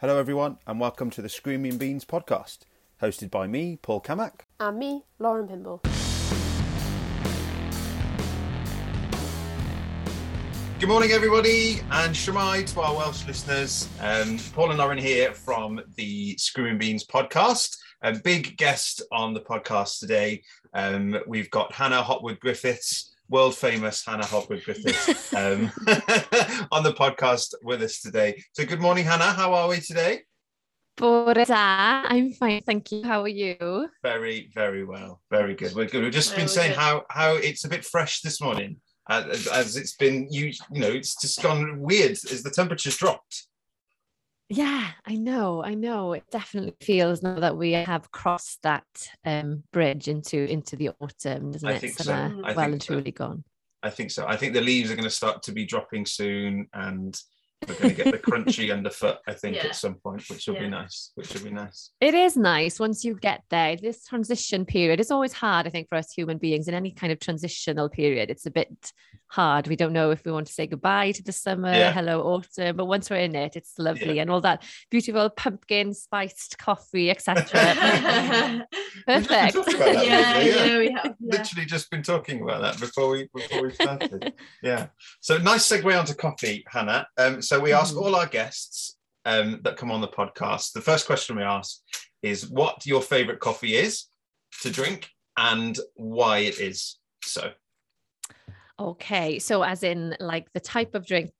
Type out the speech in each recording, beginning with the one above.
Hello, everyone, and welcome to the Screaming Beans podcast, hosted by me, Paul Kamak. And me, Lauren Pimble. Good morning, everybody, and Shwmae to our Welsh listeners. Um, Paul and Lauren here from the Screaming Beans podcast. A big guest on the podcast today. Um, we've got Hanna Hopwood Griffiths, world famous Hanna Hopwood Griffiths, um, on the podcast with us today. So, good morning, Hanna. How are we today? I'm fine, thank you. How are you? Very, very well. Very good. We're good. We've just been saying how how it's a bit fresh this morning, as, as it's been. You you know, it's just gone weird as the temperature's dropped. Yeah, I know, I know. It definitely feels now that we have crossed that um, bridge into into the autumn, doesn't I it? think Summer so. I well think and so. truly gone. I think so. I think the leaves are going to start to be dropping soon, and we're going to get the crunchy underfoot. I think Yeah. at some point, which will be nice. Which will be nice. It is nice once you get there. This transition period is always hard, I think, for us human beings in any kind of transitional period. It's a bit hard. We don't know if we want to say goodbye to the summer, Yeah. hello autumn, but once we're in it, it's lovely and all that beautiful pumpkin spiced coffee, etc. We've just Perfect. talking about that, yeah, haven't we? yeah, we have. Yeah. Literally just been talking about that before we before we started. yeah. So nice segue onto coffee, Hanna. Um, so we ask Mhm. all our guests um, that come on the podcast. The first question we ask is what your favorite coffee is to drink and why it is so. Okay, so as in like the type of drink,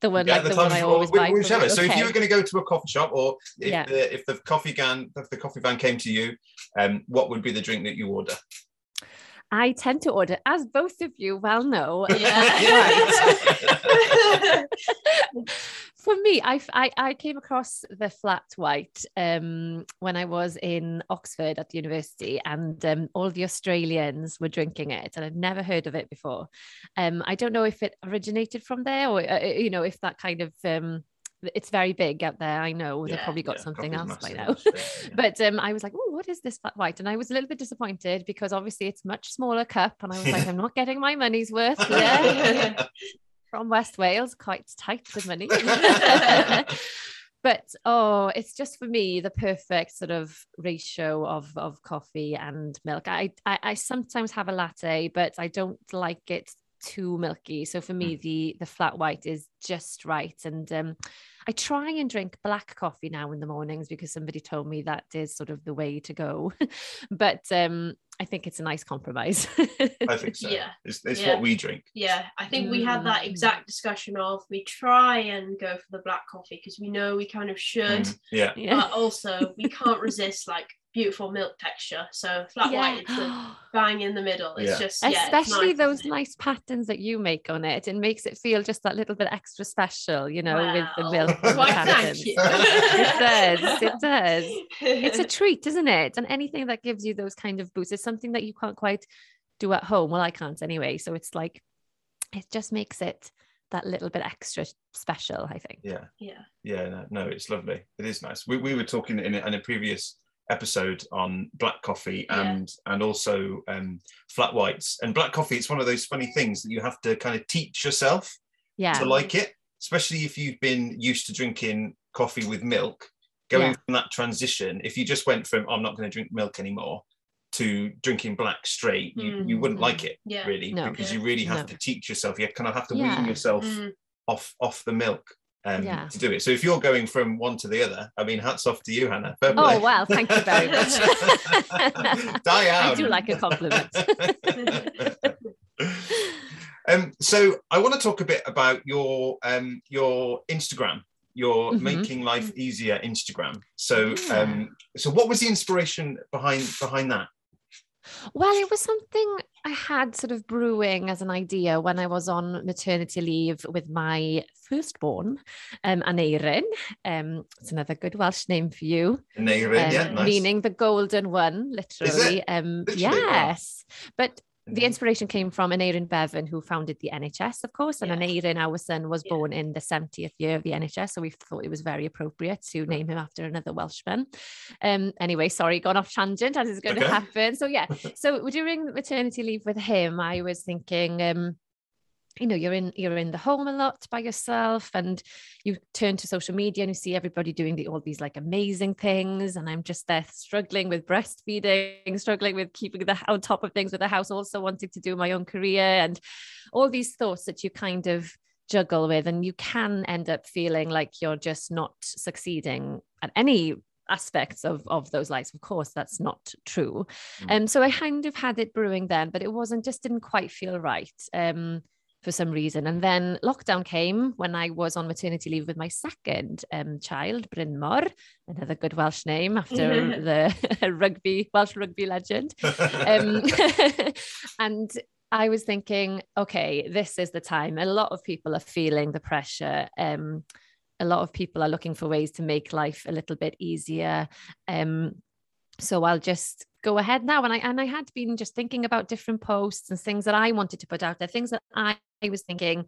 the one Yeah, like the, one I always buy. whichever. you. So if you were going to go to a coffee shop, or if, Yeah. the, if the coffee van if the coffee van came to you, um, what would be the drink that you order? I tend to order, as both of you well know. Yeah. For me, I I came across the flat white um, when I was in Oxford at the university, and um, all the Australians were drinking it, and I'd never heard of it before. Um, I don't know if it originated from there, or uh, you know, if that kind of um, it's very big out there. I know they've probably got Yeah, something else by now. yeah. But um, I was like, oh, what is this flat white? And I was a little bit disappointed because obviously it's much smaller cup. And I was like, I'm not getting my money's worth here from West Wales, quite tight with money. but oh, it's just for me the perfect sort of ratio of of coffee and milk. I I, I sometimes have a latte, but I don't like it too milky. So for me, the the flat white is just right. And um, I try and drink black coffee now in the mornings because somebody told me that is sort of the way to go. but um, I think it's a nice compromise. I think so. Yeah. It's, it's Yeah. what we drink. yeah, I think we had that Mm. exact discussion of we try and go for the black coffee because we know we kind of should, Mm, yeah. yeah. but also we can't resist like beautiful milk texture. So flat white, it's the bang in the middle. It's Yeah. just yeah, it's especially nice, those nice patterns that you make on it it makes it feel just that little bit extra special you know with the milk and the Why, patterns it does it does it's a treat isn't it and anything that gives you those kind of boosts is something that you can't quite do at home well i can't anyway so it's like it just makes it that little bit extra special i think Yeah. yeah. Yeah, no, no, it's lovely. It is nice. We, we were talking in a, in a previous episode on black coffee Yeah. and and also um, flat whites. And black coffee, it's one of those funny things that you have to kind of teach yourself yeah to like it, especially if you've been used to drinking coffee with milk. Going Yeah. from that transition, if you just went from I'm not going to drink milk anymore to drinking black straight, you, you wouldn't like it Yeah. really No. because you really have No. to teach yourself. You kind of have to wean yourself Mm. off off the milk um, Yeah. to do it. So if you're going from one to the other, I mean, hats off to you, Hanna. Fair play. oh well thank you very much Diane. i do like a compliment um, so I want to talk a bit about your um, your Instagram, your Mhm. making life easier Instagram. So Yeah. um, so what was the inspiration behind behind that? Well, it was something I had sort of brewing as an idea when I was on maternity leave with my firstborn, um, Aneirin. Um, it's another good Welsh name for you. Aneirin, um, yeah, nice. Meaning the golden one, literally. Um, literally yes. Wow. But the inspiration came from Aneirin Bevan, who founded the NHS, of course, and yeah. Aneirin son, was yeah. born in the 70th year of the NHS, so we thought it was very appropriate to right. name him after another Welshman. Um, anyway, sorry, gone off tangent as is going okay. to happen. So yeah, so during maternity leave with him, I was thinking, um, you know you're in you're in the home a lot by yourself and you turn to social media and you see everybody doing the, all these like amazing things. And i'm just there struggling with breastfeeding struggling with keeping the on top of things with the house also wanting to do my own career and all these thoughts that you kind of juggle with. And you can end up feeling like you're just not succeeding at any aspects of of those lives. Of course that's not true. And mm. um, so i kind of had it brewing then but it wasn't just didn't quite feel right. Um for some reason. And then lockdown came when I was on maternity leave with my second um, child, Brynmor, another good Welsh name after the rugby, Welsh rugby legend. Um, and I was thinking, okay, this is the time. A lot of people are feeling the pressure. Um, a lot of people are looking for ways to make life a little bit easier. Um, so I'll just go ahead now. And I and I had been just thinking about different posts and things that I wanted to put out there, things that I, I was thinking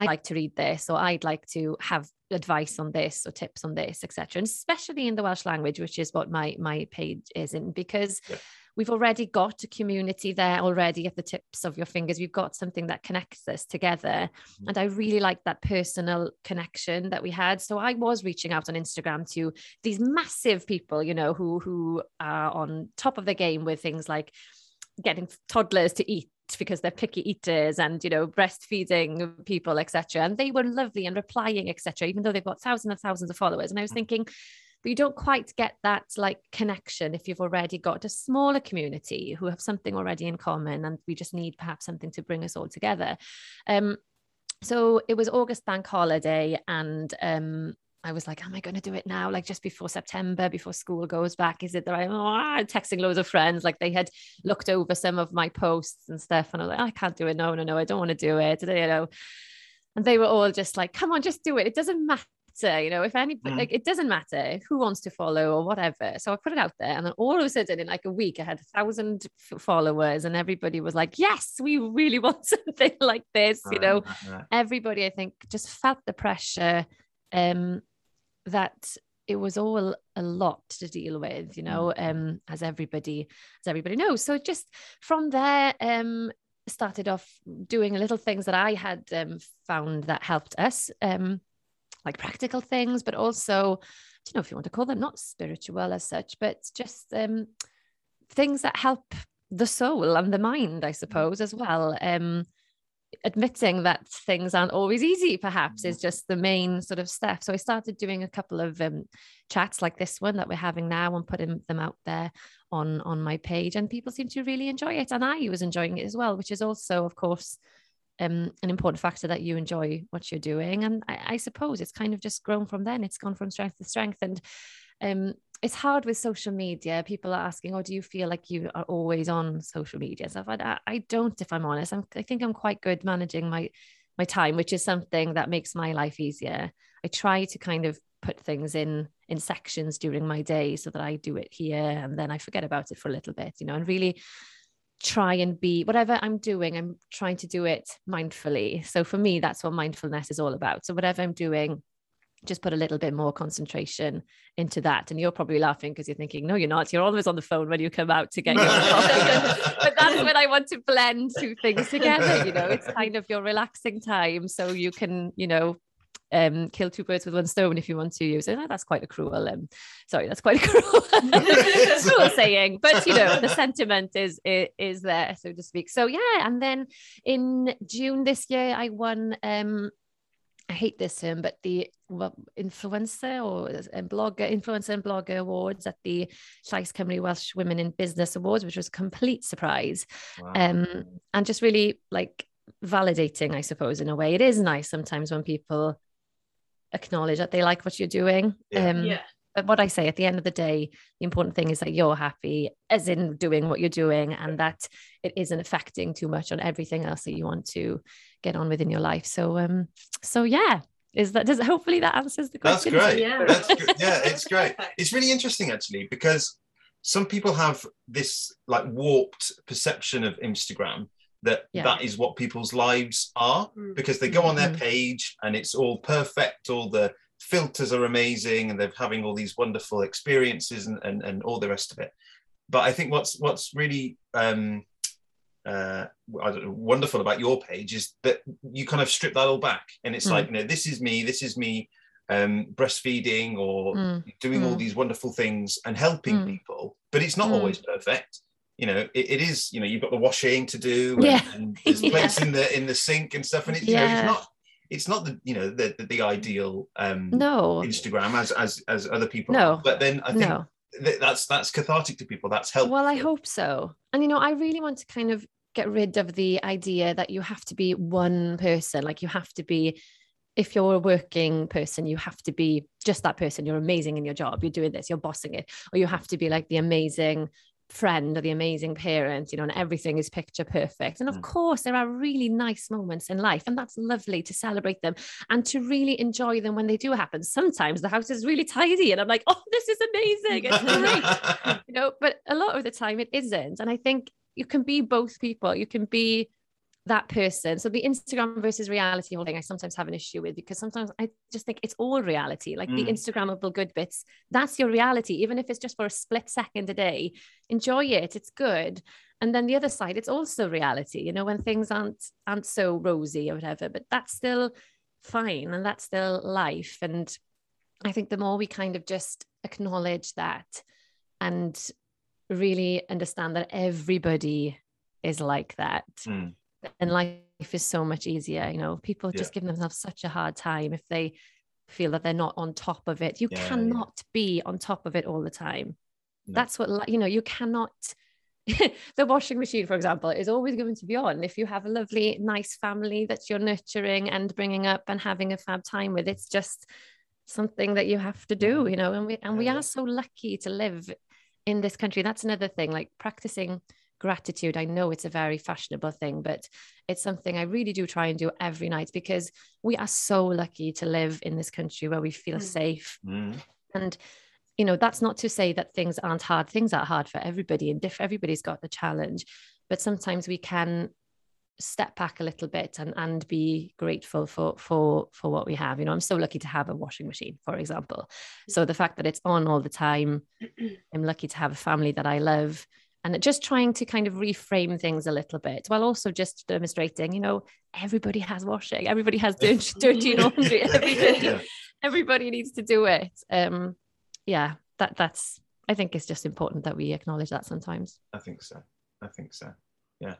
I'd like to read this or I'd like to have advice on this or tips on this, etc. And especially in the Welsh language, which is what my my page is in, because yeah we've already got a community there already at the tips of your fingers. We've got something that connects us together. Mm-hmm. And I really like that personal connection that we had. So I was reaching out on Instagram to these massive people, you know, who who are on top of the game with things like getting toddlers to eat because they're picky eaters and you know breastfeeding people etc and they were lovely and replying etc even though they've got thousands and thousands of followers and i was mm. thinking but you don't quite get that like connection if you've already got a smaller community who have something already in common and we just need perhaps something to bring us all together um so it was august bank holiday and um I was like, am I going to do it now? Like just before September, before school goes back? Is it the right? Oh, texting loads of friends. Like they had looked over some of my posts and stuff. And I was like, I can't do it. No, no, no, I don't want to do it. You know, and they were all just like, come on, just do it. It doesn't matter matter, you know, if any, mm. like, it doesn't matter who wants to follow or whatever. So I put it out there. And then all of a sudden, in like a week, I had a thousand followers, and everybody was like, yes, we really want something like this. You know, right. everybody, I think, just felt the pressure um, that it was all a lot to deal with, you know, mm. um, as everybody, as everybody knows. So just from there, um, started off doing little things that I had um, found that helped us. Um, like practical things, but also, I don't know if you want to call them not spiritual as such, but just um, things that help the soul and the mind, I mm. suppose, as well. Um, admitting that things aren't always easy perhaps is mm. just the main sort of step so i started doing a couple of um, chats like this one that we're having now and putting them out there on on my page and people seem to really enjoy it and i was enjoying it as well which is also of course um, an important factor that you enjoy what you're doing. And I, I, suppose it's kind of just grown from then. It's gone from strength to strength. And um, it's hard with social media. People are asking, "Oh, do you feel like you are always on social media?" Stuff. I, I don't, if I'm honest. I'm, I think I'm quite good managing my my time, which is something that makes my life easier. I try to kind of put things in in sections during my day so that I do it here and then I forget about it for a little bit, you know, and really try and be whatever I'm doing, I'm trying to do it mindfully. So for me, that's what mindfulness is all about. So whatever I'm doing, just put a little bit more concentration into that. And you're probably laughing because you're thinking, no, you're not. You're always on the phone when you come out to get your coffee. but that's when I want to blend two things together. You know, it's kind of your relaxing time. So you can, you know, um, kill two birds with one stone if you want to use it. Oh, that's quite a cruel, um, sorry, that's quite a cruel, cruel saying, but you know, the sentiment is, is, is there, so to speak. So yeah, and then in June this year, I won. Um, I hate this term, but the well, influencer or um, blogger, influencer and blogger awards at the Llais Cymru Welsh Women in Business Awards, which was a complete surprise. Wow. Um, and just really like validating, I suppose, in a way. It is nice sometimes when people acknowledge that they like what you're doing. Yeah. Um, yeah. But what I say at the end of the day, the important thing is that you're happy, as in doing what you're doing, and that it isn't affecting too much on everything else that you want to get on with in your life. So, um, so yeah, is that does hopefully that answers the question? That's great. Yeah, That's yeah, it's great. It's really interesting actually because some people have this like warped perception of Instagram that yeah. that is what people's lives are mm. because they go on their mm-hmm. page and it's all perfect all the filters are amazing and they're having all these wonderful experiences and, and, and all the rest of it but i think what's what's really um, uh, wonderful about your page is that you kind of strip that all back, and it's mm. like you know this is me, this is me um, breastfeeding or mm. doing all hmm. these wonderful things and helping hmm. people, but it's not always hmm. perfect. You know, it, it is. You know, you've got the washing to do, and, yeah. and there's yeah. plates in the in the sink and stuff, and it's yeah. you know, it's not it's not the you know the the, the ideal um no Instagram as as as other people no have. but then I think no. that's that's cathartic to people that's helpful well I hope so and you know I really want to kind of get rid of the idea that you have to be one person like you have to be if you're a working person you have to be just that person you're amazing in your job you're doing this you're bossing it or you have to be like the amazing friend or the amazing parent, you know, and everything is picture perfect. And of mm. course, there are really nice moments in life, and that's lovely to celebrate them and to really enjoy them when they do happen. Sometimes the house is really tidy, and I'm like, oh, this is amazing. It's great. you know, but a lot of the time it isn't. And I think you can be both people. You can be that person. So the Instagram versus reality whole thing, I sometimes have an issue with because sometimes I just think it's all reality. Like mm. the Instagrammable good bits, that's your reality, even if it's just for a split second a day. Enjoy it. It's good. And then the other side, it's also reality. You know, when things aren't aren't so rosy or whatever, but that's still fine and that's still life. And I think the more we kind of just acknowledge that and really understand that everybody is like that. Mm and life is so much easier. You know, people just give themselves such a hard time if they feel that they're not on top of it. You yeah, cannot yeah. be on top of it all the time. No. That's what, you know, you cannot. the washing machine, for example, is always going to be on. If you have a lovely, nice family that you're nurturing and bringing up and having a fab time with, it's just something that you have to do, mm-hmm. you know. And we and we are so lucky to live in this country. That's another thing, like practicing gratitude. I know it's a very fashionable thing, but it's something I really do try and do every night because we are so lucky to live in this country where we feel mm. safe. Mm. And you know, that's not to say that things aren't hard. Things are hard for everybody, and diff- everybody's got the challenge. But sometimes we can step back a little bit and and be grateful for for for what we have you know i'm so lucky to have a washing machine for example so the fact that it's on all the time i'm lucky to have a family that i love and just trying to kind of reframe things a little bit while also just demonstrating you know everybody has washing everybody has dirty, dirty laundry everybody, yeah. everybody needs to do it. Um yeah that that's i think it's just important that we acknowledge that sometimes. I think so. I think so. Yeah.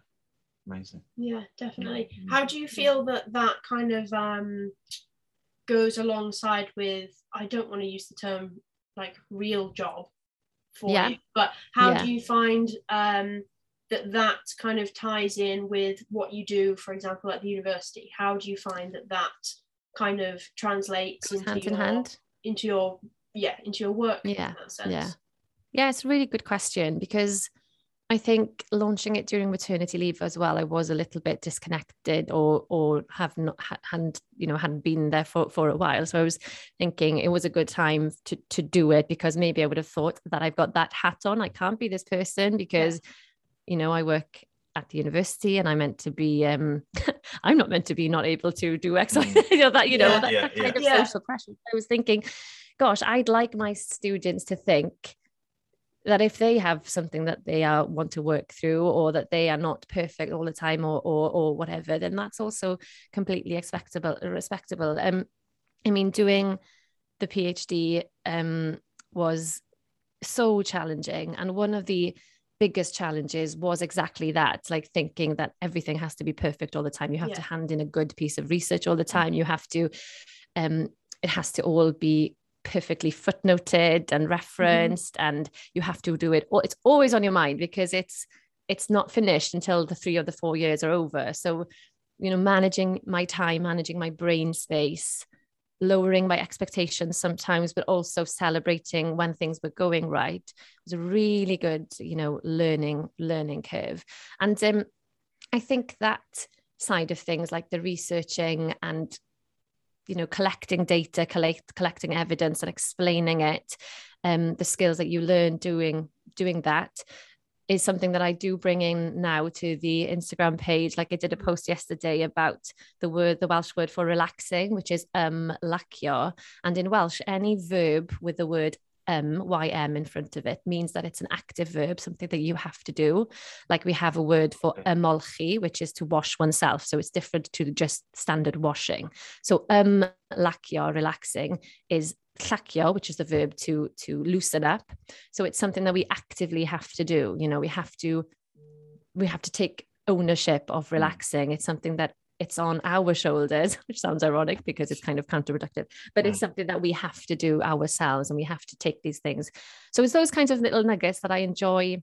Amazing. Yeah definitely. Mm-hmm. how do you feel that that kind of um goes alongside with i don't want to use the term like real job for yeah. you. But how yeah. do you find um, that that kind of ties in with what you do, for example, at the university? How do you find that that kind of translates into hand your, in hand into your yeah into your work? Yeah, yeah, yeah. It's a really good question because I think launching it during maternity leave as well, I was a little bit disconnected or or have not hadn't you know hadn't been there for, for a while. So I was thinking it was a good time to to do it because maybe I would have thought that I've got that hat on. I can't be this person because you know I work at the university and I'm meant to be um I'm not meant to be not able to do X, mm. you know that you know yeah, that, yeah, that, kind yeah. of social pressure. I was thinking, gosh, I'd like my students to think that if they have something that they are want to work through or that they are not perfect all the time or or, or whatever then that's also completely expectable respectable. Um i mean doing the phd um was so challenging. And one of the biggest challenges was exactly that like thinking that everything has to be perfect all the time. You have yeah. to hand in a good piece of research all the time. You have to um it has to all be perfectly footnoted and mm-hmm. referenced mm-hmm. and you have to do it it's always on your mind because it's it's not finished until the three or the four years are over so you know managing my time managing my brain space lowering my expectations sometimes but also celebrating when things were going right it was a really good you know learning learning curve and um, i think that side of things like the researching and you know collecting data collect, collecting evidence and explaining it um, the skills that you learn doing doing that is something that I do bring in now to the Instagram page. Like I did a post yesterday about the word, the Welsh word for relaxing, which is um lacio. And in Welsh, any verb with the word um, ym in front of it means that it's an active verb, something that you have to do. Like we have a word for ymolchi, which is to wash oneself. So it's different to just standard washing. So um lacio, relaxing, is llacio, which is the verb to to loosen up. So it's something that we actively have to do. You know, we have to we have to take ownership of hmm. relaxing. It's something that it's on our shoulders, which sounds ironic because it's kind of counterproductive, but it's something that we have to do ourselves and we have to take these things. So it's those kinds of little nuggets that I enjoy,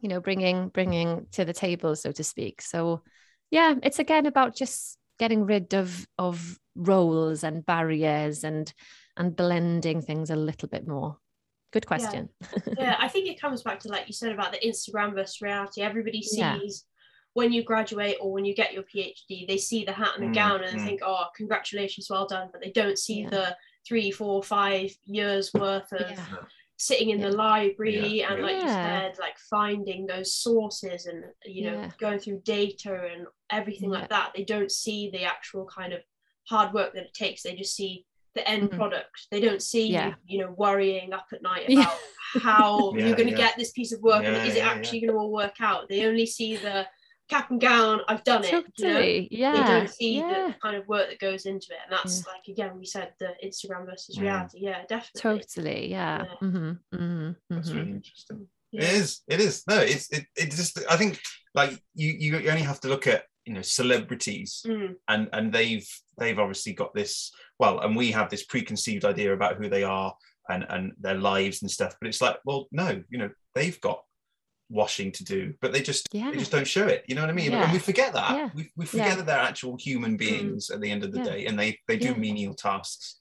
you know, bringing bringing to the table, so to speak. So yeah, it's again about just getting rid of of roles and barriers and and blending things a little bit more. Good question. Yeah. yeah, I think it comes back to like you said about the Instagram versus reality. Everybody sees yeah when you graduate or when you get your PhD, they see the hat and the mm, gown and mm. think, oh, congratulations, well done. But they don't see yeah. the three, four, five years worth of yeah. sitting in yeah. the library and, like you said, like finding those sources and, you know, going through data and everything like that. They don't see the actual kind of hard work that it takes. They just see the end mm-hmm. product. They don't see you, you know, worrying up at night about how you're going to get this piece of work and is it actually going to all work out. They only see the cap and gown, I've done it. Totally. You know? Yeah. They don't see yeah. the kind of work that goes into it. And that's yeah. like again, we said the Instagram versus mm. reality. Yeah, definitely. Totally. Yeah. yeah. Mm-hmm. Mm-hmm. That's really mm-hmm. interesting. It is. It is. No, it's it, it just I think like you you only have to look at you know celebrities mm. and and they've they've obviously got this well and we have this preconceived idea about who they are and and their lives and stuff but it's like well no you know they've got washing to do, but they just yeah. they just don't show it. You know what I mean? Yeah. And we forget that. Yeah. We, we forget that they're actual human mm. beings mm. at the end of the day, and they they do menial tasks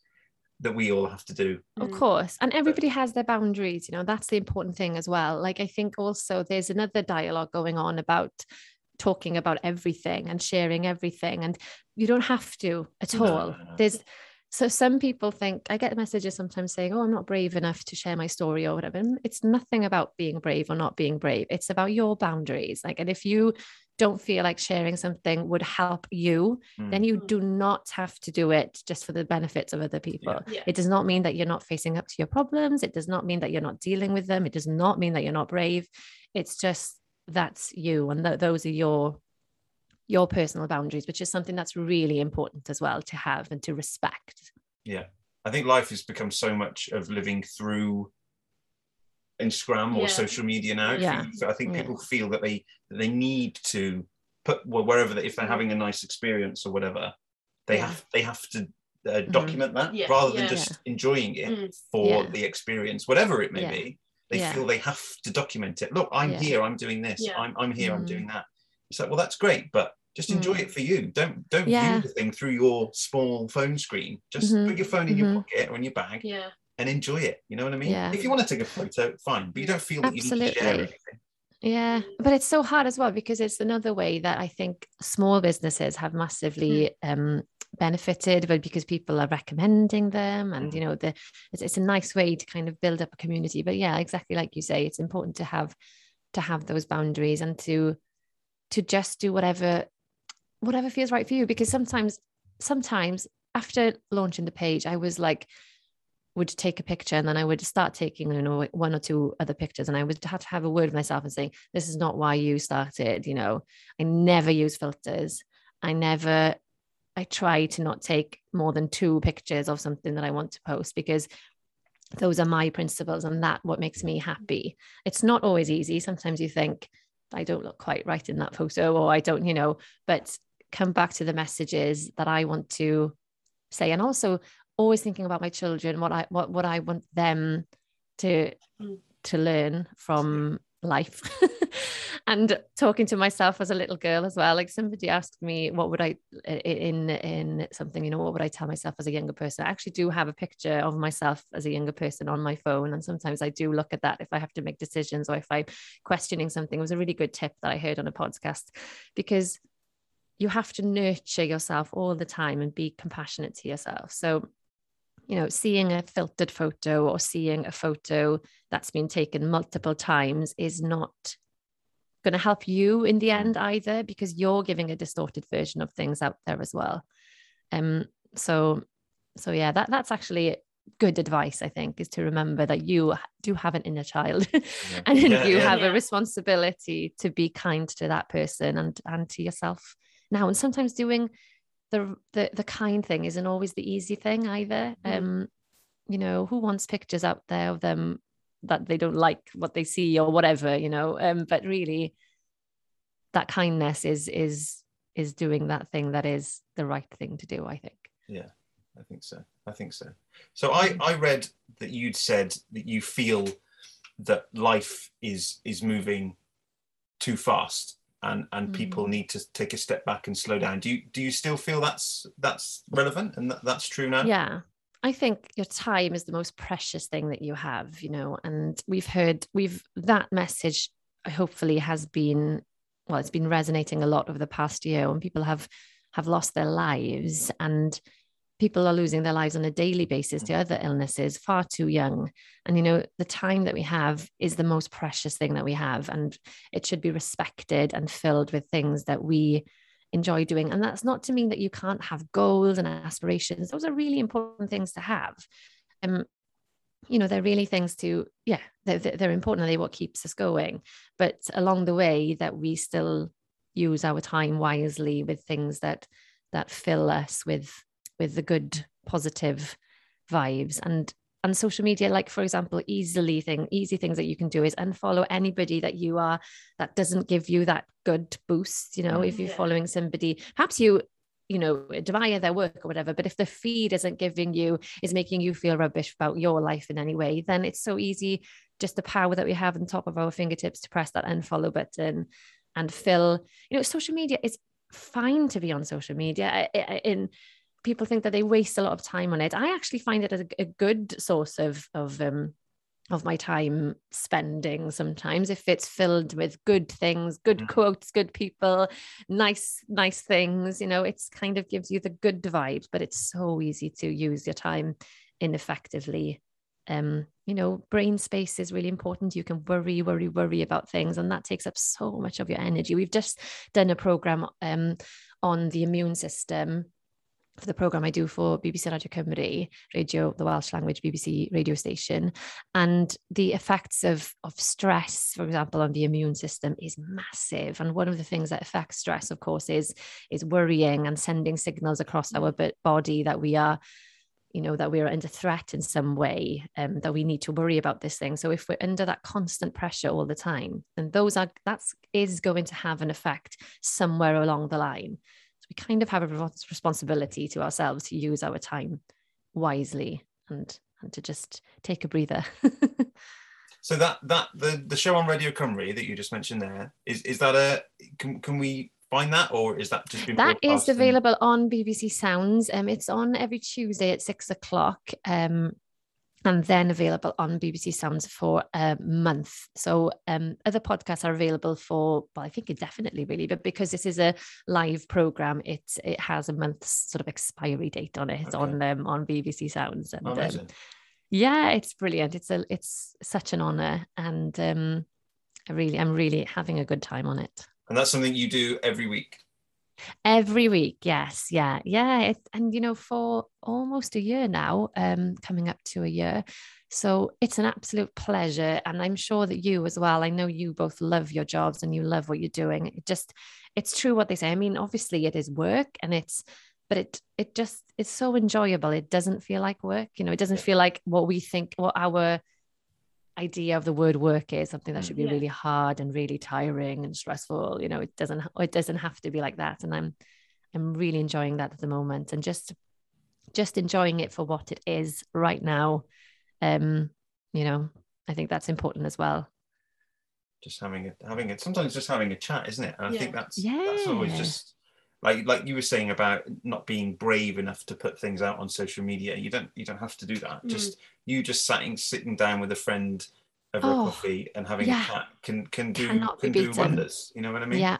that we all have to do. Of course. And everybody has their boundaries, you know, that's the important thing as well. Like I think also there's another dialogue going on about talking about everything and sharing everything and you don't have to at all. No, no, no. There's so some people think I get messages sometimes saying, "Oh, I'm not brave enough to share my story or whatever." And it's nothing about being brave or not being brave. It's about your boundaries. Like, and if you don't feel like sharing something would help you, mm. then you do not have to do it just for the benefits of other people. Yeah. Yeah. It does not mean that you're not facing up to your problems. It does not mean that you're not dealing with them. It does not mean that you're not brave. It's just that's you, and th- those are your your personal boundaries, which is something that's really important as well to have and to respect. Yeah. I think life has become so much of living through Instagram or yeah. social media now. Yeah. I think people yeah. feel that they that they need to put well, wherever they, if they're having a nice experience or whatever, they yeah. have they have to uh, mm-hmm. document mm. that rather than just enjoying it mm. for the experience, whatever it may be. They feel they have to document it. Look, I'm here. I'm doing this. I'm I'm here. Mm. I'm doing that. It's like, well, that's great, but just enjoy mm. it for you. Don't don't yeah. view the thing through your small phone screen. Just mm-hmm. put your phone in mm-hmm. your pocket or in your bag. Yeah. And enjoy it. You know what I mean? Yeah. If you want to take a photo, fine, but you don't feel that Absolutely. you need to share anything. Yeah, but it's so hard as well because it's another way that I think small businesses have massively mm. um, benefited, but because people are recommending them, and you mm. know, the it's, it's a nice way to kind of build up a community. But yeah, exactly like you say, it's important to have to have those boundaries and to to just do whatever whatever feels right for you because sometimes sometimes after launching the page i was like would take a picture and then i would start taking you know one or two other pictures and i would have to have a word with myself and saying this is not why you started you know. I never use filters. I never i try to not take more than two pictures of something that i want to post because those are my principles and that what makes me happy. It's not always easy. Sometimes you think i don't look quite right in that photo or i don't you know but come back to the messages that I want to say and also always thinking about my children what I what what I want them to mm. to learn from life. And talking to myself as a little girl as well like somebody asked me what would i in in something you know what would i tell myself as a younger person? I actually do have a picture of myself as a younger person on my phone and sometimes i do look at that if i have to make decisions or if i'm questioning something. It was a really good tip that i heard on a podcast because you have to nurture yourself all the time and be compassionate to yourself. So, you know, seeing a filtered photo or seeing a photo that's been taken multiple times is not going to help you in the end either because you're giving a distorted version of things out there as well. Um so so yeah, that that's actually good advice i think is to remember that you do have an inner child yeah. and yeah, you yeah. have a responsibility to be kind to that person and and to yourself now and sometimes doing the the, the kind thing isn't always the easy thing either. Mm. um you know who wants pictures out there of them that they don't like what they see or whatever you know? Um but really that kindness is is is doing that thing that is the right thing to do i think. Yeah i think so. I think so. So i i read that you'd said that you feel that life is is moving too fast and and mm. people need to take a step back and slow down. Do you do you still feel that's that's relevant and that, that's true now? Yeah. I think your time is the most precious thing that you have, you know, and we've heard we've that message hopefully has been well, it's been resonating a lot over the past year when people have have lost their lives. And people are losing their lives on a daily basis to other illnesses far too young. And you know the time that we have is the most precious thing that we have and it should be respected and filled with things that we enjoy doing. And that's not to mean that you can't have goals and aspirations. Those are really important things to have. Um you know they're really things to yeah they're, they're important and they what keeps us going. But along the way that we still use our time wisely with things that that fill us with with the good positive vibes. And and social media like for example easily thing easy things that you can do is unfollow anybody that you are that doesn't give you that good boost you know mm, if you're yeah. following somebody. Perhaps you you know admire their work or whatever but if the feed isn't giving you is making you feel rubbish about your life in any way then it's so easy just the power that we have on top of our fingertips to press that unfollow button and fill. You know social media is fine to be on social media in people think that they waste a lot of time on it. I actually find it a, a good source of of um of my time spending sometimes. If it's filled with good things good mm. quotes good people nice nice things you know it's kind of gives you the good vibes but it's so easy to use your time ineffectively. Um you know brain space is really important. You can worry worry worry about things and that takes up so much of your energy. We've just done a program um on the immune system for the programme I do for BBC Radio Cymru, radio, the Welsh language BBC radio station. And the effects of, of stress, for example, on the immune system is massive. And one of the things that affects stress, of course, is, is worrying and sending signals across our body that we are you know that we're under threat in some way um, that we need to worry about this thing so if we're under that constant pressure all the time then those are that's is going to have an effect somewhere along the line we kind of have a responsibility to ourselves to use our time wisely and and to just take a breather. so that that the the show on Radio Cymru that you just mentioned there is is that a can can we find that or is that just been that is available on BBC Sounds um it's on every Tuesday at six o'clock um and then available on BBC Sounds for a month. So um, other podcasts are available for, well, I think indefinitely really, but because this is a live program, it it has a month's sort of expiry date on it okay. on um, on BBC Sounds. And um, yeah, it's brilliant. It's a it's such an honour, and um, I really I'm really having a good time on it. And that's something you do every week. Every week, yes, yeah, yeah. It, and you know, for almost a year now, um, coming up to a year. So it's an absolute pleasure. And I'm sure that you as well, I know you both love your jobs and you love what you're doing. It just, it's true what they say. I mean, obviously it is work and it's, but it, it just, it's so enjoyable. It doesn't feel like work. You know, it doesn't feel like what we think, what our idea of the word work is something that should be yeah. really hard and really tiring and stressful you know it doesn't it doesn't have to be like that. And i'm i'm really enjoying that at the moment and just just enjoying it for what it is right now. Um you know i think that's important as well. Just having it having it sometimes just having a chat isn't it? And i yeah. think that's yeah. that's always just like like you were saying about not being brave enough to put things out on social media you don't you don't have to do that mm. just you just sitting sitting down with a friend over oh, a coffee and having yeah. a chat can can do Cannot can do wonders you know what i mean yeah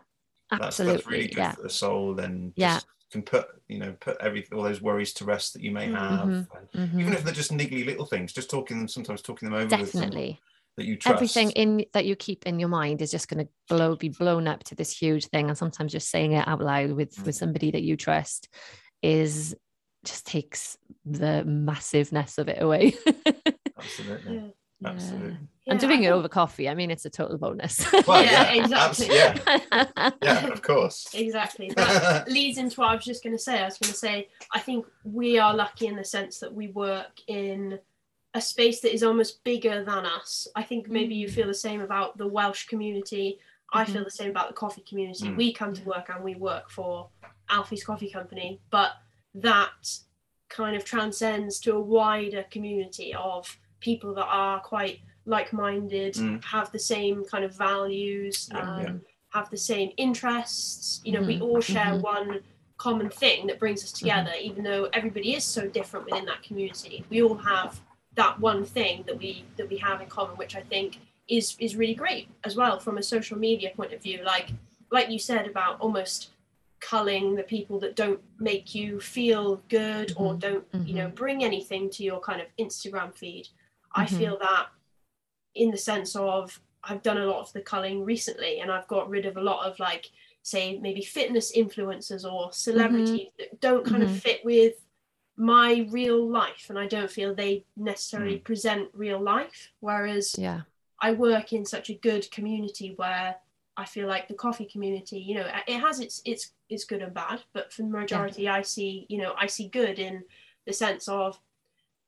absolutely that's, that's really good yeah. for the soul then yeah can put you know put every all those worries to rest that you may mm-hmm. have mm-hmm. Mm-hmm. even if they're just niggly little things just talking them sometimes talking them over definitely that you trust. Everything in that you keep in your mind is just going to blow be blown up to this huge thing, and sometimes just saying it out loud with with mm. somebody that you trust is just takes the massiveness of it away. Absolutely. Yeah. Absolutely. Yeah. And doing it over coffee, I mean, it's a total bonus. Well, yeah, yeah, exactly. yeah. yeah, of course. Exactly. That leads into what I was just going to say. I was going to say, I think we are lucky in the sense that we work in a space that is almost bigger than us. I think maybe you mm. feel the same about the Welsh community. I feel mm-hmm. the same about the coffee community. Mm. We come to work and we work for Alfie's Coffee Company, but that kind of transcends to a wider community of people that are quite like-minded, mm. have the same kind of values, yeah, um, yeah. have the same interests. You know, mm-hmm. we all share mm-hmm. one common thing that brings us together, mm-hmm. even though everybody is so different within that community. We all have that one thing that we that we have in common, which I think is is really great as well from a social media point of view. Like like you said about almost culling the people that don't make you feel good or mm-hmm. don't mm-hmm. you know mm-hmm. bring anything to your kind of instagram feed mm-hmm. i feel that in the sense of i've done a lot of the culling recently and i've got rid of a lot of like say maybe fitness influencers or celebrities mm-hmm. that don't kind of mm-hmm. fit with my real life and i don't feel they necessarily mm. present real life whereas yeah i work in such a good community where I feel like the coffee community, you know, it has its its its good and bad, but for the majority, yeah. I see, you know, I see good in the sense of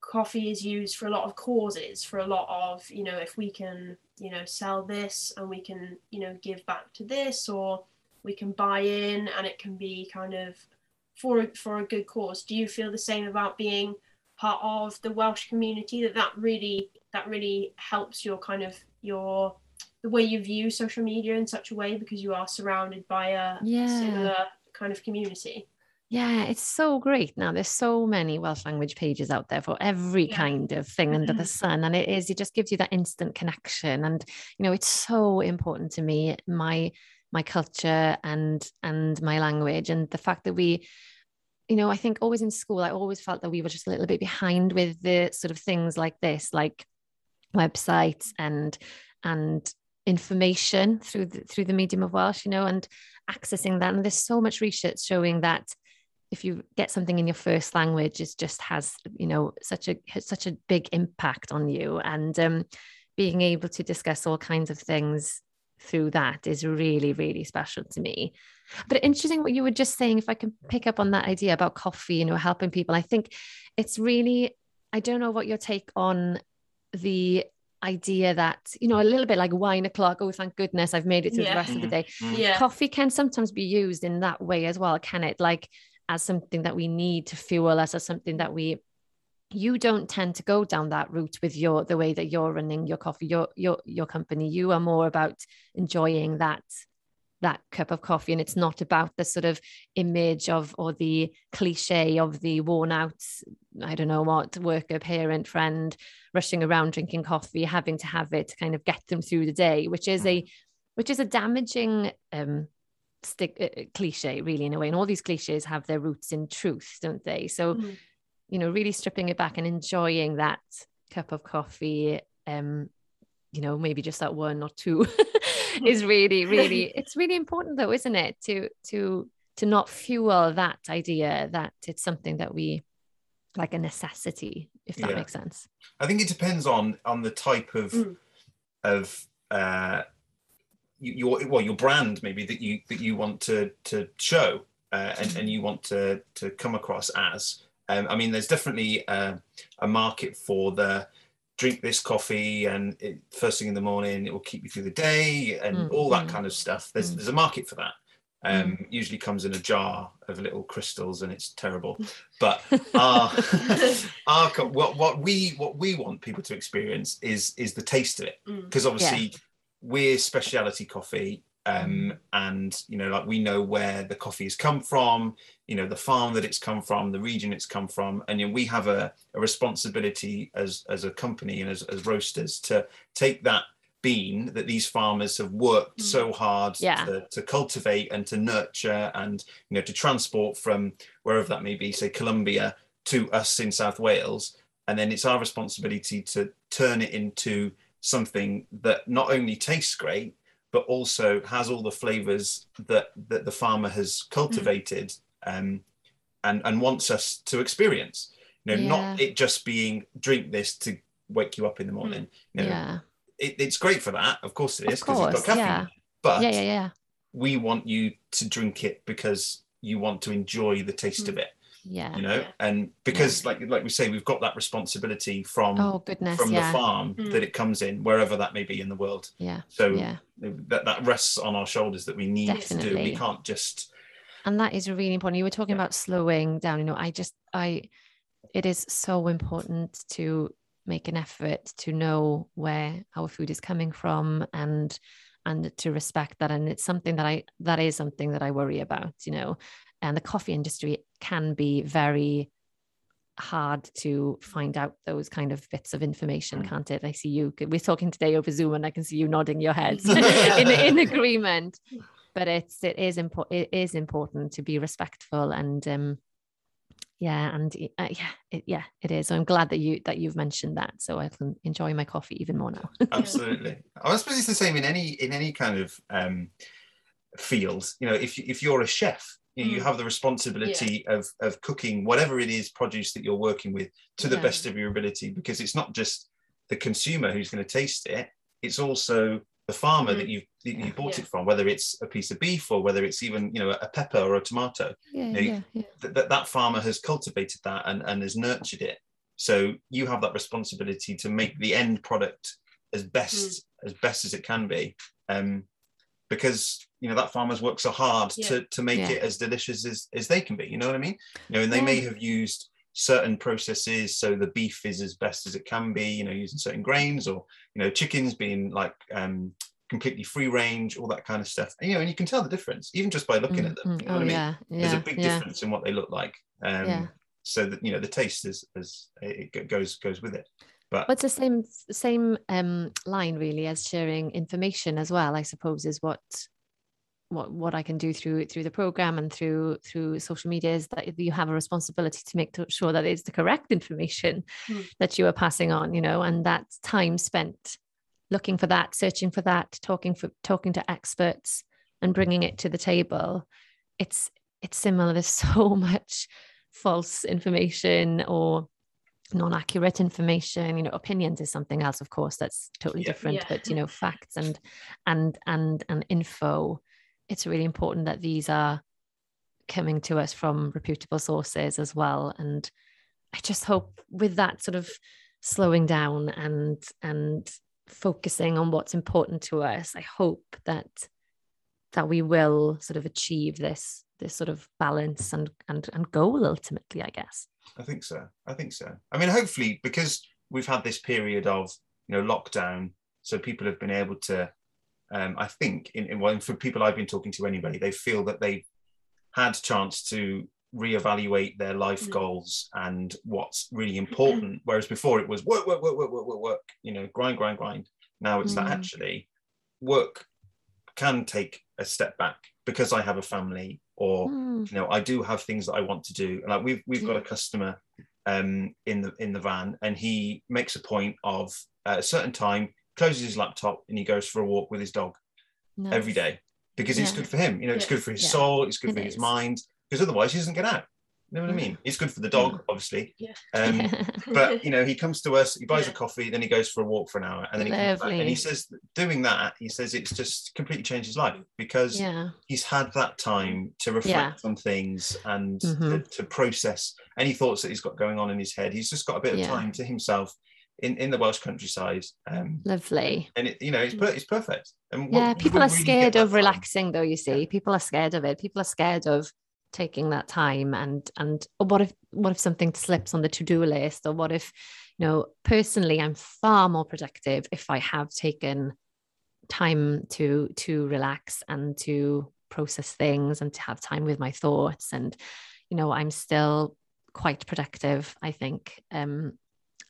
coffee is used for a lot of causes, for a lot of, you know, if we can, you know, sell this and we can, you know, give back to this, or we can buy in and it can be kind of for for a good cause. Do you feel the same about being part of the Welsh community that that really that really helps your kind of your the way you view social media in such a way because you are surrounded by a yeah. similar kind of community. Yeah, it's so great now. There's so many Welsh language pages out there for every yeah. kind of thing under the mm-hmm. sun. And it is, it just gives you that instant connection. And, you know, it's so important to me, my my culture and and my language. And the fact that we, you know, I think always in school, I always felt that we were just a little bit behind with the sort of things like this, like websites and and information through the, through the medium of Welsh, you know, and accessing that. And there's so much research showing that if you get something in your first language, it just has, you know, such a such a big impact on you. And um, being able to discuss all kinds of things through that is really, really special to me. But interesting what you were just saying, if I can pick up on that idea about coffee, you know, helping people. I think it's really, I don't know what your take on the idea that you know a little bit like wine o'clock oh thank goodness i've made it through yeah. the rest of the day mm-hmm. yeah. coffee can sometimes be used in that way as well can it like as something that we need to fuel us as something that we you don't tend to go down that route with your the way that you're running your coffee your your your company you are more about enjoying that that cup of coffee and it's not about the sort of image of or the cliche of the worn out i don't know what worker parent friend rushing around drinking coffee having to have it to kind of get them through the day which is a which is a damaging um stick uh, cliche really in a way. And all these cliches have their roots in truth don't they? So mm. you know really stripping it back and enjoying that cup of coffee um you know maybe just that one or two is really really it's really important though isn't it to to to not fuel that idea that it's something that we like a necessity if that yeah. makes sense i think it depends on on the type of mm. of uh your well your brand maybe that you that you want to to show uh, and and you want to to come across as um, i mean there's definitely uh, a market for the drink this coffee and it, first thing in the morning it will keep you through the day and mm, all that mm, kind of stuff there's mm. there's a market for that um, mm. usually comes in a jar of little crystals and it's terrible but our, our what, what we what we want people to experience is is the taste of it because mm. obviously yeah. we're specialty coffee um, and you know like we know where the coffee has come from you know the farm that it's come from the region it's come from and you know, we have a, a responsibility as as a company and as, as roasters to take that bean that these farmers have worked mm. so hard yeah. to, to, cultivate and to nurture and you know to transport from wherever that may be say Colombia to us in South Wales and then it's our responsibility to turn it into something that not only tastes great but also has all the flavors that that the farmer has cultivated mm. um, and and wants us to experience. You know, Yeah. not it just being drink this to wake you up in the morning. You know, yeah. it, it's great for that, of course it is, because it's got caffeine. yeah. But Yeah, yeah, yeah. we want you to drink it because you want to enjoy the taste Mm. of it. Yeah. You know, Yeah. and because like like we say, we've got that responsibility from Oh goodness. from yeah. the farm Mm. that it comes in, wherever that may be in the world. Yeah. So Yeah. that that rests on our shoulders that we need to do. We can't just and that is really important you were talking Yeah. about slowing down you know i just i it is so important to make an effort to know where our food is coming from and and to respect that and it's something that i that is something that i worry about you know and the coffee industry can be very hard to find out those kind of bits of information Mm. can't it i see you we're talking today over zoom and i can see you nodding your head in, in agreement but it's it is important it is important to be respectful and um yeah and uh, yeah it, yeah it is so i'm glad that you that you've mentioned that so i can enjoy my coffee even more now absolutely. I suppose it's the same in any in any kind of um, field. You know, if you- if you're a chef, you, know, you Mm. have the responsibility of of cooking whatever it is produce that you're working with to the Yeah. best of your ability, because it's not just the consumer who's going to taste it; it's also the farmer that you that you bought Yeah. it from, whether it's a piece of beef or whether it's even you know a pepper or a tomato. yeah No, yeah yeah That that, that farmer has cultivated that and, and has nurtured it. So you have that responsibility to make the end product as best as best as it can be, um, because you know that farmer's worked so hard to to make Yeah. it as delicious as as they can be. You know what I mean? You know, and they may have used certain processes so the beef is as best as it can be. You know, using certain grains or you know chickens being like um, completely free range, all that kind of stuff. And, you know, and you can tell the difference even just by looking at them. Mm, You know oh what I mean? yeah There's yeah a big yeah difference in what they look like. Um, Yeah. So that you know the taste is is it goes goes with it. But What's the same same um line really as sharing information as well i suppose is what what what i can do through through the program and through through social media is that you have a responsibility to make sure that it's the correct information Hmm. that you are passing on you know and that time spent looking for that searching for that talking for talking to experts and bringing it to the table it's it's similar there's so much false information or non-accurate information you know opinions is something else of course that's totally Yeah. different Yeah. but you know facts and and and and info it's really important that these are coming to us from reputable sources as well and i just hope with that sort of slowing down and and focusing on what's important to us i hope that that we will sort of achieve this this sort of balance and and and goal ultimately i guess I think so. I think so. I mean, hopefully, because we've had this period of you know lockdown, so people have been able to. Um, I think, in, in well, for people I've been talking to anyway, they feel that they've had chance to reevaluate their life Mm. goals and what's really important. Whereas before it was work, work, work, work, work, work, work. You know, grind, grind, grind. Now it's that Mm. actually work can take a step back because I have a family or Mm, you know i do have things that i want to do like we've we've got a customer um in the in the van and he makes a point of at a certain time closes his laptop and he goes for a walk with his dog every nice. day because it's good for him. You know it's good for his Yeah. soul it's good It for his mind because otherwise he doesn't get out. You know what i mean? It's good for the dog obviously. Yeah. um but you know he comes to us he buys a coffee then he goes for a walk for an hour and then he comes back and he says doing that he says it's just completely changed his life because yeah. he's had that time to reflect on things and to, Mhm. to process any thoughts that he's got going on in his head. He's just got a bit of Yeah. time to himself in, in the Welsh countryside. Um, lovely. and it, you know, it's, per- it's perfect. And what- yeah people are really scared of relaxing though you see. People are scared of it. People are scared of taking that time and and or what if what if something slips on the to-do list? Or what if you know personally i'm far more productive if i have taken time to to relax and to process things and to have time with my thoughts. And you know i'm still quite productive i think. Um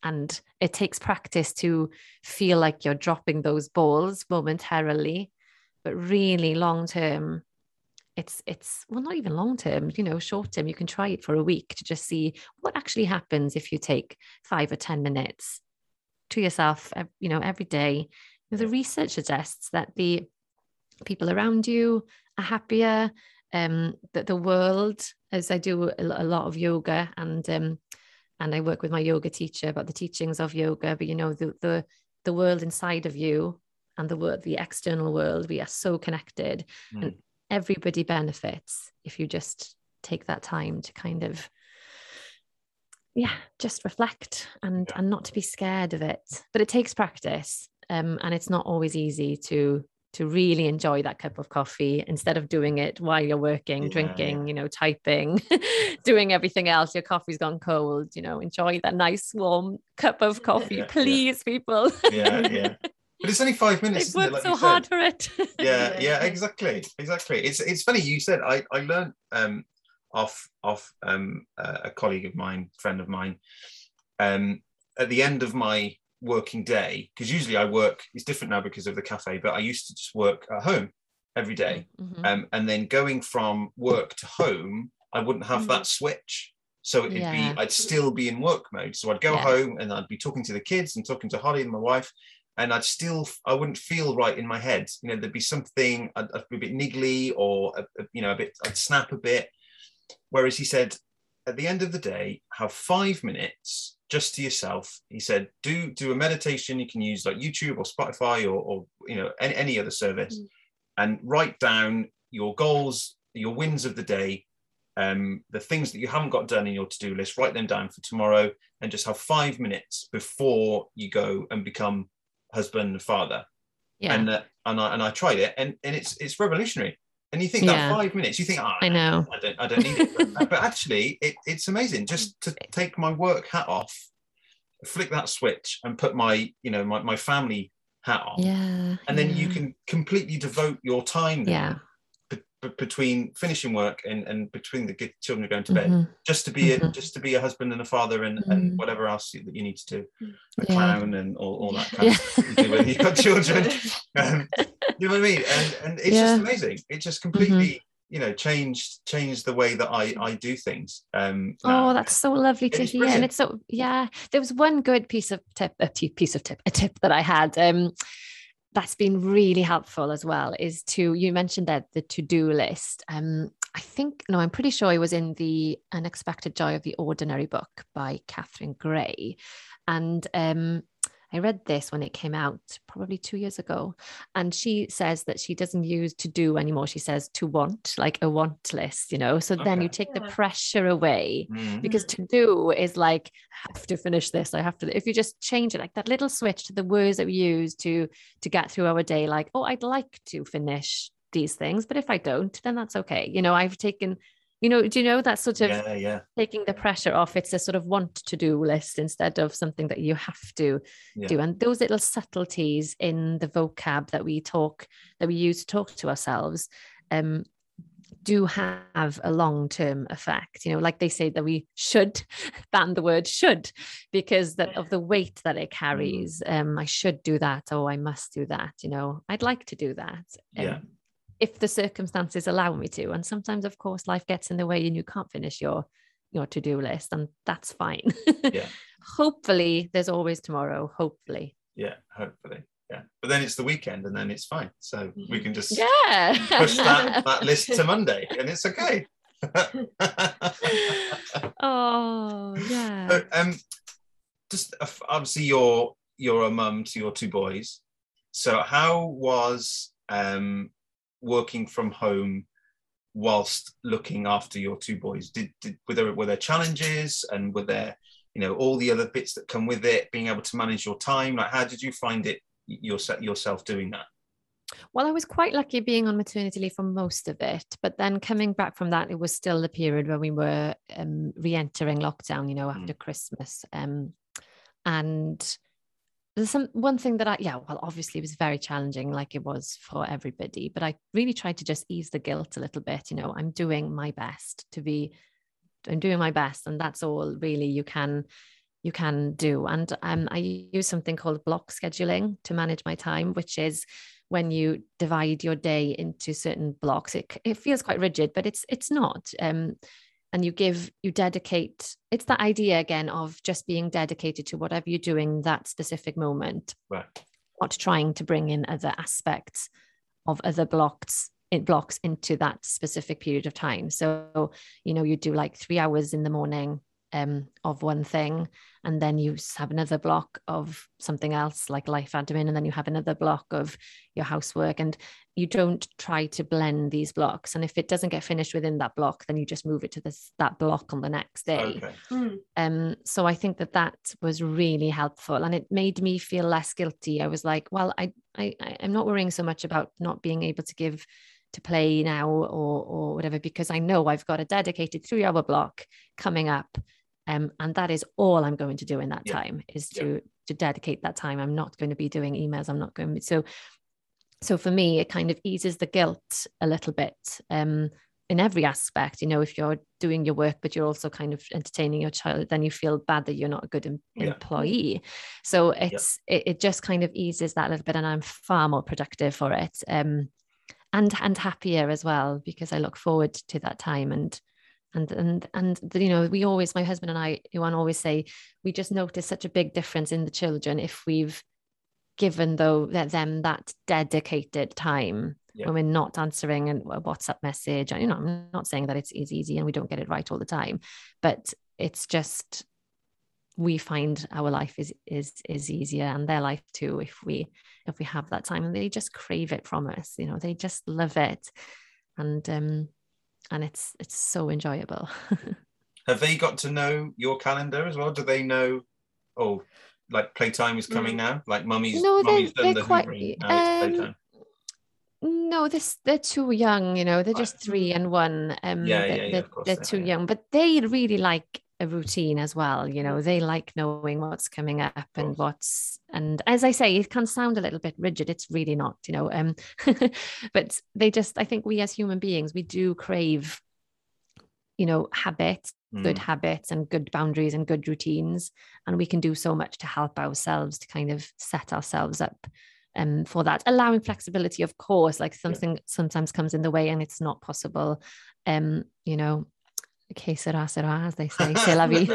and it takes practice to feel like you're dropping those balls momentarily but really long term it's it's well not even long term you know short term you can try it for a week to just see what actually happens if you take five or ten minutes to yourself you know every day. The research suggests that the people around you are happier um, that the world, as I do a lot of yoga and um, and I work with my yoga teacher about the teachings of yoga, but you know the the the world inside of you and the world, the external world, we are so connected, mm. and everybody benefits if you just take that time to kind of yeah just reflect and and not to be scared of it. But it takes practice um, and it's not always easy to to really enjoy that cup of coffee instead of doing it while you're working, yeah, drinking, yeah. you know, typing, doing everything else. Your coffee's gone cold, you know, enjoy that nice warm cup of coffee, yeah, please, people. yeah, yeah. But it's only five minutes. They've worked like so hard for it. yeah, yeah, exactly, exactly. It's it's funny you said I I learned um off off um a colleague of mine, friend of mine, um at the end of my working day because usually I work. It's different now because of the cafe, but I used to just work at home every day. Mm-hmm. Um, and then going from work to home, I wouldn't have mm-hmm. that switch. So it'd yeah. be I'd still be in work mode. So I'd go yeah. home and I'd be talking to the kids and talking to Holly and my wife, and I'd still I wouldn't feel right in my head. You know, there'd be something I'd, I'd be a bit niggly or a, a, you know a bit I'd snap a bit. Whereas he said, at the end of the day, have five minutes just to yourself. He said, do do a meditation. You can use like YouTube or Spotify or, or you know any, any other service, mm. and write down your goals, your wins of the day, um, the things that you haven't got done in your to-do list. Write them down for tomorrow, and just have five minutes before you go and become husband and father. Yeah. And uh, and I and I tried it, and and it's it's revolutionary. And you think yeah. that five minutes, you think, oh, I know, I don't, I don't need it. but actually, it, it's amazing just to take my work hat off, flick that switch, and put my, you know, my, my family hat on. Yeah. And then yeah. you can completely devote your time. Yeah. Between finishing work and, and between the children going to bed, mm-hmm. just to be mm-hmm. a just to be a husband and a father and, mm-hmm. and whatever else that you need to do, a yeah. clown and all, all that kind yeah. of stuff you when you've got children. Um, you know what I mean? And and it's yeah. just amazing. It just completely mm-hmm. you know changed changed the way that I I do things. Um, oh, that's so lovely to hear. Brilliant. And it's so yeah. There was one good piece of tip, a piece of tip, a tip that I had. Um, that's been really helpful as well is to you mentioned that the to-do list. Um i think no i'm pretty sure it was in the unexpected joy of the ordinary book by catherine gray. And um I read this when it came out probably two years ago. And she says that she doesn't use to do anymore. She says to want, like a want list, you know? So okay. then you take yeah. the pressure away mm-hmm. because to do is like, I have to finish this. I have to, if you just change it, like that little switch to the words that we use to, to get through our day, like, oh, I'd like to finish these things, but if I don't, then that's okay. You know, I've taken you know do you know that sort of yeah, yeah. taking the pressure off it's a sort of want to do list instead of something that you have to yeah. do and those little subtleties in the vocab that we talk that we use to talk to ourselves um do have a long-term effect you know like they say that we should ban the word should because that of the weight that it mm. carries um i should do that oh i must do that you know i'd like to do that um, yeah if the circumstances allow me to and sometimes of course life gets in the way and you can't finish your your to-do list and that's fine. Yeah. Hopefully there's always tomorrow hopefully. Yeah hopefully yeah. But then it's the weekend and then it's fine. So we can just yeah. push that, that list to monday and it's okay. Oh yeah. So, um just uh, obviously you're you're a mum to your two boys. So how was um working from home whilst looking after your two boys? Did, did were there were there challenges and were there you know all the other bits that come with it? Being able to manage your time, like how did you find it yourself yourself doing that? Well, I was quite lucky being on maternity leave for most of it, but then coming back from that, it was still the period where we were um, re-entering lockdown. You know, after mm. Christmas, um, and there's some one thing that I yeah well obviously it was very challenging like it was for everybody but I really tried to just ease the guilt a little bit you know I'm doing my best to be I'm doing my best and that's all really you can you can do. And um, I use something called block scheduling to manage my time which is when you divide your day into certain blocks it, it feels quite rigid but it's it's not um, and you give you dedicate it's the idea again of just being dedicated to whatever you're doing that specific moment right not trying to bring in other aspects of other blocks it blocks into that specific period of time. So, you know, you do like three hours in the morning um, of one thing, and then you have another block of something else like life admin, and then you have another block of your housework, and you don't try to blend these blocks. And if it doesn't get finished within that block, then you just move it to this that block on the next day. Okay. Mm. Um, so I think that that was really helpful, and it made me feel less guilty. I was like, well, I I I'm not worrying so much about not being able to give to play now or or whatever because I know I've got a dedicated three hour block coming up um, and that is all I'm going to do in that yeah. time is to yeah. to dedicate that time. I'm not going to be doing emails. I'm not going to so so for me it kind of eases the guilt a little bit um, in every aspect you know if you're doing your work but you're also kind of entertaining your child then you feel bad that you're not a good em- yeah. employee so it's it, it, just kind of eases that a little bit and i'm far more productive for it um, and and happier as well because i look forward to that time and and and and you know we always my husband and i Iwan always say we just notice such a big difference in the children if we've given though that them that dedicated time yeah. when we're not answering a whatsapp message and you know i'm not saying that it's, it's easy and we don't get it right all the time but it's just we find our life is is is easier and their life too if we if we have that time and they just crave it from us you know they just love it and um and it's it's so enjoyable. Have they got to know your calendar as well? Do they know? Oh, like playtime is coming mm. now. Like mummy's, no, mummy's done the quite, um, No, this they're too young. You know, they're just three and one. Um, yeah, they're, yeah, yeah, they're, they're too young, but they really like a routine as well. You know, they like knowing what's coming up and what's and as I say, it can sound a little bit rigid. It's really not, you know. Um, but they just, I think we as human beings, we do crave, you know, habits, mm. good habits and good boundaries and good routines. And we can do so much to help ourselves to kind of set ourselves up um, for that. Allowing flexibility, of course, like something yeah. sometimes comes in the way and it's not possible. Um, you know, que sera, sera, as they say, c'est la vie.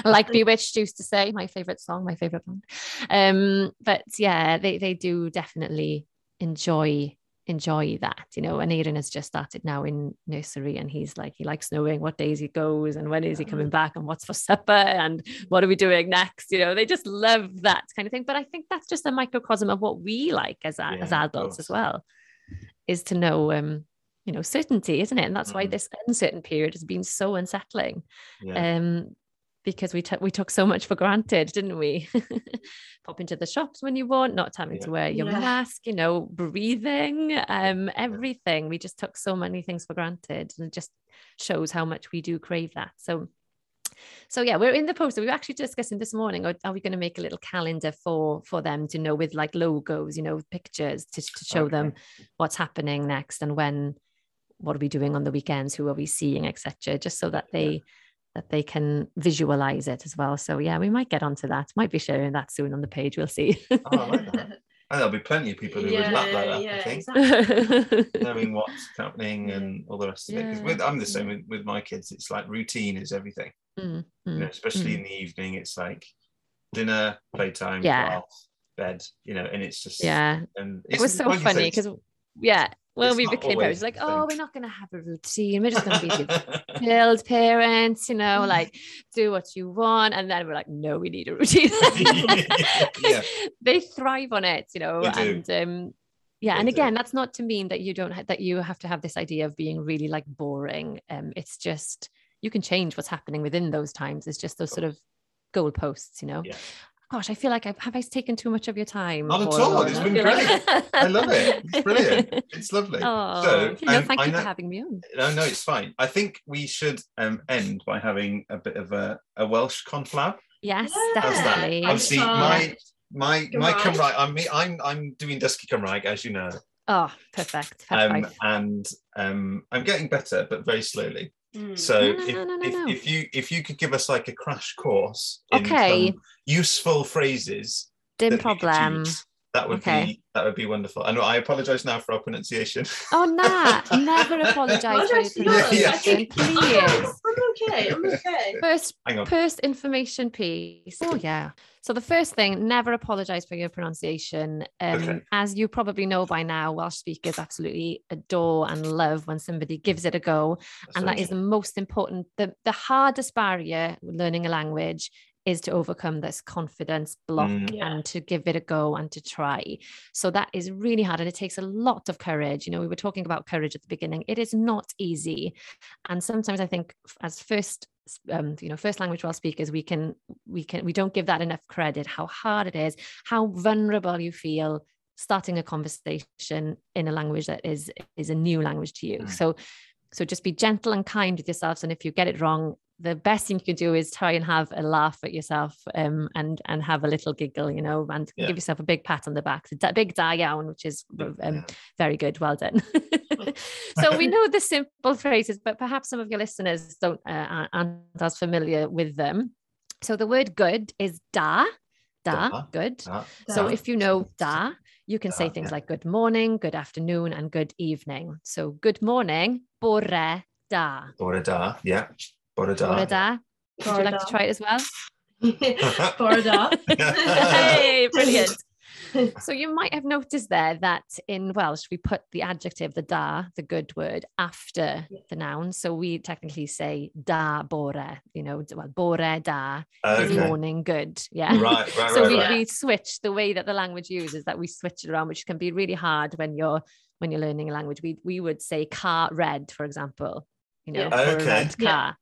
like B*Witched used to say, my favorite song, my favorite band. Um, but yeah, they, they do definitely enjoy enjoy that, you know. And Aaron has just started now in nursery and he's like, he likes knowing what days he goes and when is he coming back and what's for supper and what are we doing next? You know, they just love that kind of thing. But I think that's just a microcosm of what we like as, yeah, as adults as well, is to know um you know certainty isn't it and that's mm-hmm. why this uncertain period has been so unsettling yeah. um because we took we took so much for granted didn't we pop into the shops when you want not having yeah. to wear your yeah. mask you know breathing um everything we just took so many things for granted and it just shows how much we do crave that so so yeah we're in the poster we were actually discussing this morning are, are we going to make a little calendar for for them to know with like logos you know pictures to, to show okay. them what's happening next and when what are we doing on the weekends who are we seeing etc just so that they that they can visualize it as well. So yeah we might get onto that. Might be sharing that soon on the page. We'll see. Oh, like and there'll be plenty of people who yeah, would love like that yeah, i think exactly. knowing what's happening and all the rest of yeah. it because i'm the same with, with my kids. It's like routine is everything. Mm, mm, you know, especially mm. in the evening it's like dinner playtime yeah. class, bed you know and it's just yeah. and it was so funny because yeah when it's we became parents, like, oh, we're not going to have a routine. We're just going to be chilled parents, you know, like do what you want. And then we're like, no, we need a routine. yeah. They thrive on it, you know, and um, yeah. They and again, do. that's not to mean that you don't ha- that you have to have this idea of being really like boring. Um, it's just you can change what's happening within those times. It's just those sort of goalposts, you know. Yeah gosh, I feel like I've have I taken too much of your time? Not at all. It's been brilliant. I love it. It's brilliant. It's lovely. Oh, so, no, um, thank you know, for having me on. No, no, it's fine. I think we should um, end by having a bit of a, a Welsh conflab. Yes, yeah. definitely. Obviously, my my my Cymraeg. I'm I'm I'm doing dysgu Cymraeg, as you know. Oh, perfect. Um, and um, I'm getting better, but very slowly. Mm. So no, no, if, no, if, if, you if you could give us like a crash course okay. useful phrases, dim problem. that would okay. be that would be wonderful. And I apologise now for our pronunciation. Oh nah, never apologise for your pronunciation, please. I'm okay. I'm okay. First, first information piece. Oh yeah. So the first thing, never apologize for your pronunciation. Um, Okay. As you probably know by now, Welsh speakers absolutely adore and love when somebody gives it a go. That's and that is the most important the, the hardest barrier learning a language is to overcome this confidence block Mm. Yeah. and to give it a go and to try so that is really hard and it takes a lot of courage you know we were talking about courage at the beginning it is not easy and sometimes i think as first um, you know first language well speakers we can we can we don't give that enough credit how hard it is how vulnerable you feel starting a conversation in a language that is is a new language to you Mm. so so just be gentle and kind with yourselves. And if you get it wrong, the best thing you can do is try and have a laugh at yourself um, and and have a little giggle, you know, and Yeah. give yourself a big pat on the back. Da- big da iawn, which is um, very good. Well done. so we know the simple phrases, but perhaps some of your listeners don't uh, aren't as familiar with them. So the word good is da, da, Da. good. Ah, So Da. if you know da, you can say things yeah. like good morning, good afternoon, and good evening. So good morning, bore da. Bore da, yeah. Bore da. Bore da. Would you like to try it as well? Borda. hey, brilliant. So you might have noticed there that in Welsh we put the adjective, the da, the good word, after Yeah. the noun. So we technically say da bore, you know, well, bore da is Okay. morning good. Yeah. Right, right, so right, we, right. we switch the way that the language uses that we switch it around which can be really hard when you're when you're learning a language we we would say car red for example you know Yeah. Okay. red Yeah. car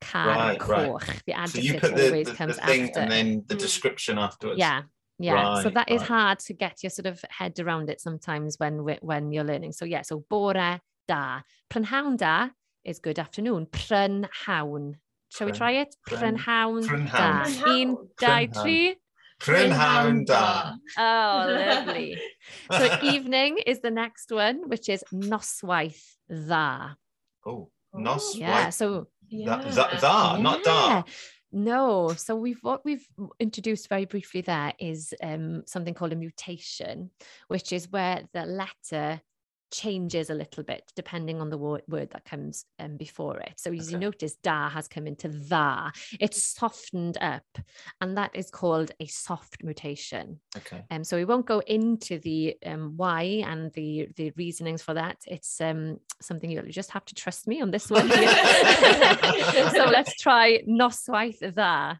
car Right, right. the So you put the, always the, comes the thing after and then the Mm. description afterwards. yeah yeah so Right, that is hard to get your sort of head around it sometimes when when you're learning so yeah so bore da prynhawn da is good afternoon prynhawn shall we try it pryn- prynhawn da prynhawn. un dau tri Prynhawn da. Oh, lovely. So evening is the next one, which is noswaith dda. oh, oh. nos. Yeah. right. So That, that, da, not da. No, so we've what we've introduced very briefly there is um, something called a mutation, which is where the letter changes a little bit depending on the wo- word that comes um, before it. So as you notice, da has come into tha. It's softened up, and that is called a soft mutation. Okay. Um, so we won't go into the um, why and the the reasonings for that. It's um, something you'll just have to trust me on this one. so let's try noswaith dda.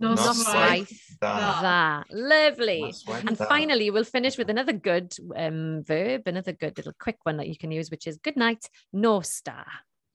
Noswaith Noswaith Da. dda. Lovely. And da. finally, we'll finish with another good um, verb, another good little quick one that you can use, which is good night, nos da.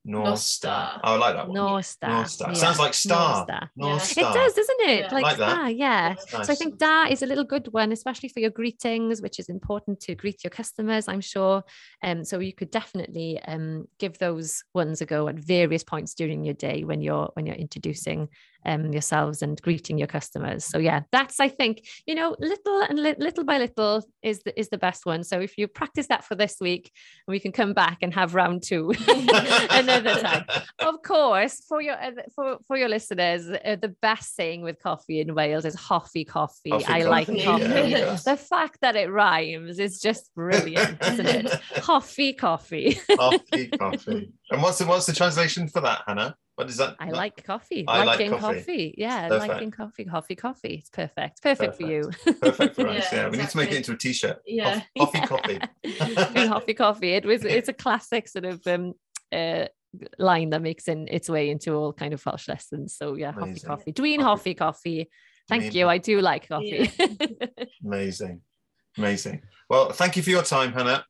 North Star. Oh, I like that one. Nos da. North Star. Yeah, Sounds like star. North star. North Yeah. Star. It does, doesn't it? Yeah. Like, Like that. star, yeah. That's So I nice. think that is a little good one, especially for your greetings, which is important to greet your customers, I'm sure. Um, so you could definitely um, give those ones a go at various points during your day when you're when you're introducing um, yourselves and greeting your customers. So yeah, that's I think you know little and li- little by little is the is the best one. So if you practice that for this week, we can come back and have round two another time of course, for your for for your listeners, uh, the best saying with coffee in Wales is "hoffi coffee." Hoffi I like coffee, coffee. yeah. The fact that it rhymes is just brilliant, isn't it? Hoffi coffee. coffee, coffee. And what's the what's the translation for that, Hanna? What is that? I like coffee. I like liking coffee. coffee. Yeah, Perfect. liking coffee. Coffee, coffee. It's perfect. Perfect, for you. Perfect for us. Yeah, Yeah, we need to make it into a t-shirt. Yeah. Coffee, coffee. Coffee, coffee. It was. It's a classic sort of um, uh, line that makes in its way into all kind of Welsh lessons. So yeah, Hoffi Amazing. coffee. Dwi'n Coffee. hoffi coffee. coffee. Thank Dwi'n you. I do like coffee. Amazing, amazing. Well, thank you for your time, Hanna.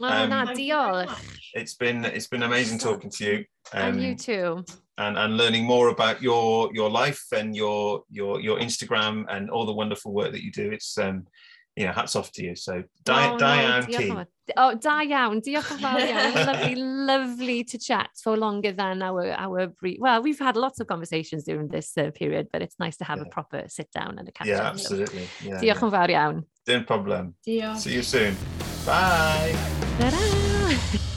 oh, Um, na, Thank you very diolch. It's been it's been amazing talking to you. And you um, too. And, and learning more about your your life and your your your Instagram and all the wonderful work that you do. It's um you know hats off to you. So Di- Oh, Diane diolch Key. Oh, da iawn. Diolch yn fawr iawn. Lovely, lovely to chat for longer than our our brief. Well, we've had lots of conversations during this uh, period, but it's nice to have a proper sit down and a catch Yeah, up. So, absolutely. Yeah, Diolch yeah. yn fawr iawn. No problem. Diolch. See you soon. Bye. Ta-ra.